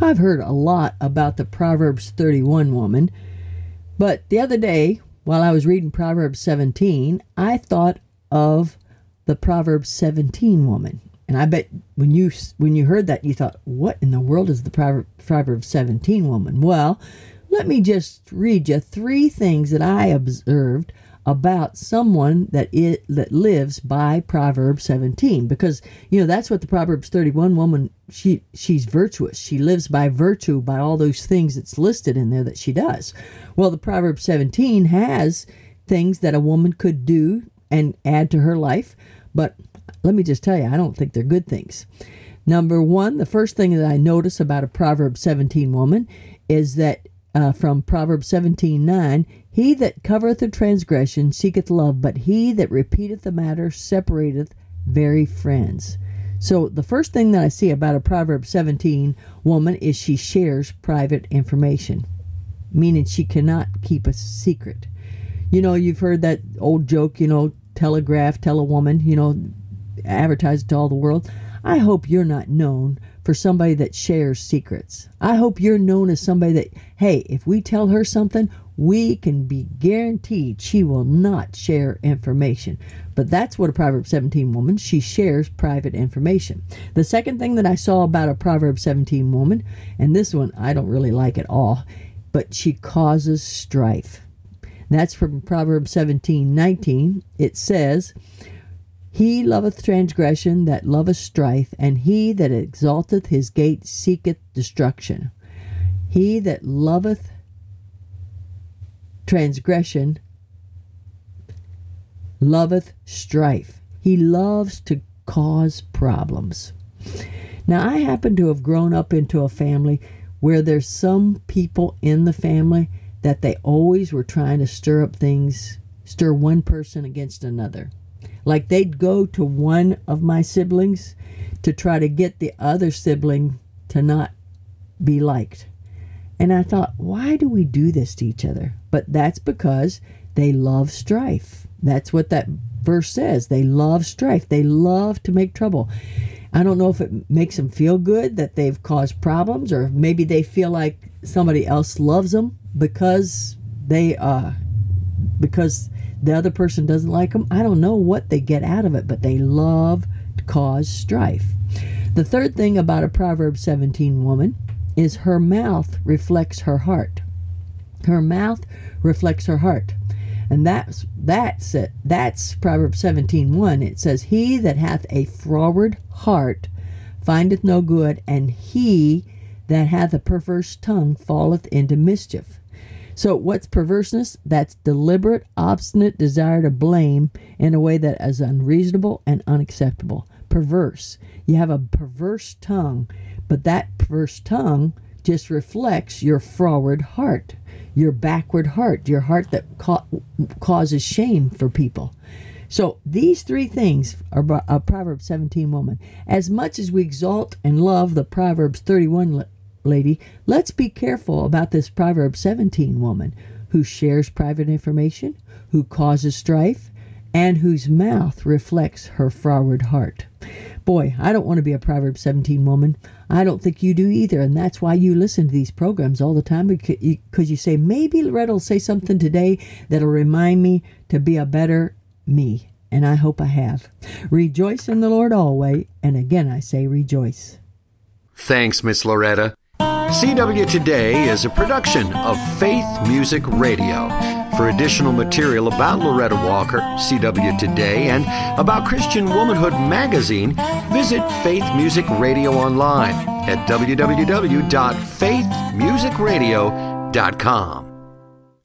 I've heard a lot about the Proverbs 31 woman, but the other day, while I was reading Proverbs 17, I thought of the Proverbs 17 woman. And I bet when you when you heard that you thought, "What in the world is the Proverb, Proverbs 17 woman?" Well, let me just read you three things that I observed about someone that it that lives by Proverbs 17 because you know that's what the Proverbs 31 woman she she's virtuous. She lives by virtue by all those things that's listed in there that she does. Well the Proverbs 17 has things that a woman could do and add to her life but let me just tell you I don't think they're good things. Number 1 the first thing that I notice about a Proverbs 17 woman is that uh, from Proverbs 17 9, He that covereth a transgression seeketh love, but he that repeateth the matter separateth very friends. So, the first thing that I see about a Proverbs 17 woman is she shares private information, meaning she cannot keep a secret. You know, you've heard that old joke, you know, telegraph, tell a woman, you know, advertise to all the world. I hope you're not known for somebody that shares secrets. I hope you're known as somebody that, hey, if we tell her something, we can be guaranteed she will not share information. But that's what a Proverbs 17 woman, she shares private information. The second thing that I saw about a Proverbs 17 woman, and this one I don't really like at all, but she causes strife. That's from Proverbs 17 19. It says, he loveth transgression that loveth strife, and he that exalteth his gate seeketh destruction. He that loveth transgression loveth strife. He loves to cause problems. Now, I happen to have grown up into a family where there's some people in the family that they always were trying to stir up things, stir one person against another. Like they'd go to one of my siblings to try to get the other sibling to not be liked. And I thought, why do we do this to each other? But that's because they love strife. That's what that verse says. They love strife. They love to make trouble. I don't know if it makes them feel good that they've caused problems or maybe they feel like somebody else loves them because they uh because the other person doesn't like them. I don't know what they get out of it, but they love to cause strife. The third thing about a Proverbs 17 woman is her mouth reflects her heart. Her mouth reflects her heart. And that's that's it. That's Proverbs 17:1. It says, "He that hath a froward heart findeth no good, and he that hath a perverse tongue falleth into mischief." So, what's perverseness? That's deliberate, obstinate desire to blame in a way that is unreasonable and unacceptable. Perverse. You have a perverse tongue, but that perverse tongue just reflects your froward heart, your backward heart, your heart that ca- causes shame for people. So these three things are a uh, Proverbs 17 woman. As much as we exalt and love the Proverbs 31 lady, let's be careful about this Proverb 17 woman who shares private information, who causes strife, and whose mouth reflects her froward heart. Boy, I don't want to be a Proverb 17 woman. I don't think you do either, and that's why you listen to these programs all the time because you say, maybe Loretta will say something today that'll remind me to be a better me. And I hope I have. Rejoice in the Lord always, and again I say rejoice. Thanks, Miss Loretta. CW Today is a production of Faith Music Radio. For additional material about Loretta Walker, CW Today, and about Christian Womanhood magazine, visit Faith Music Radio online at www.faithmusicradio.com.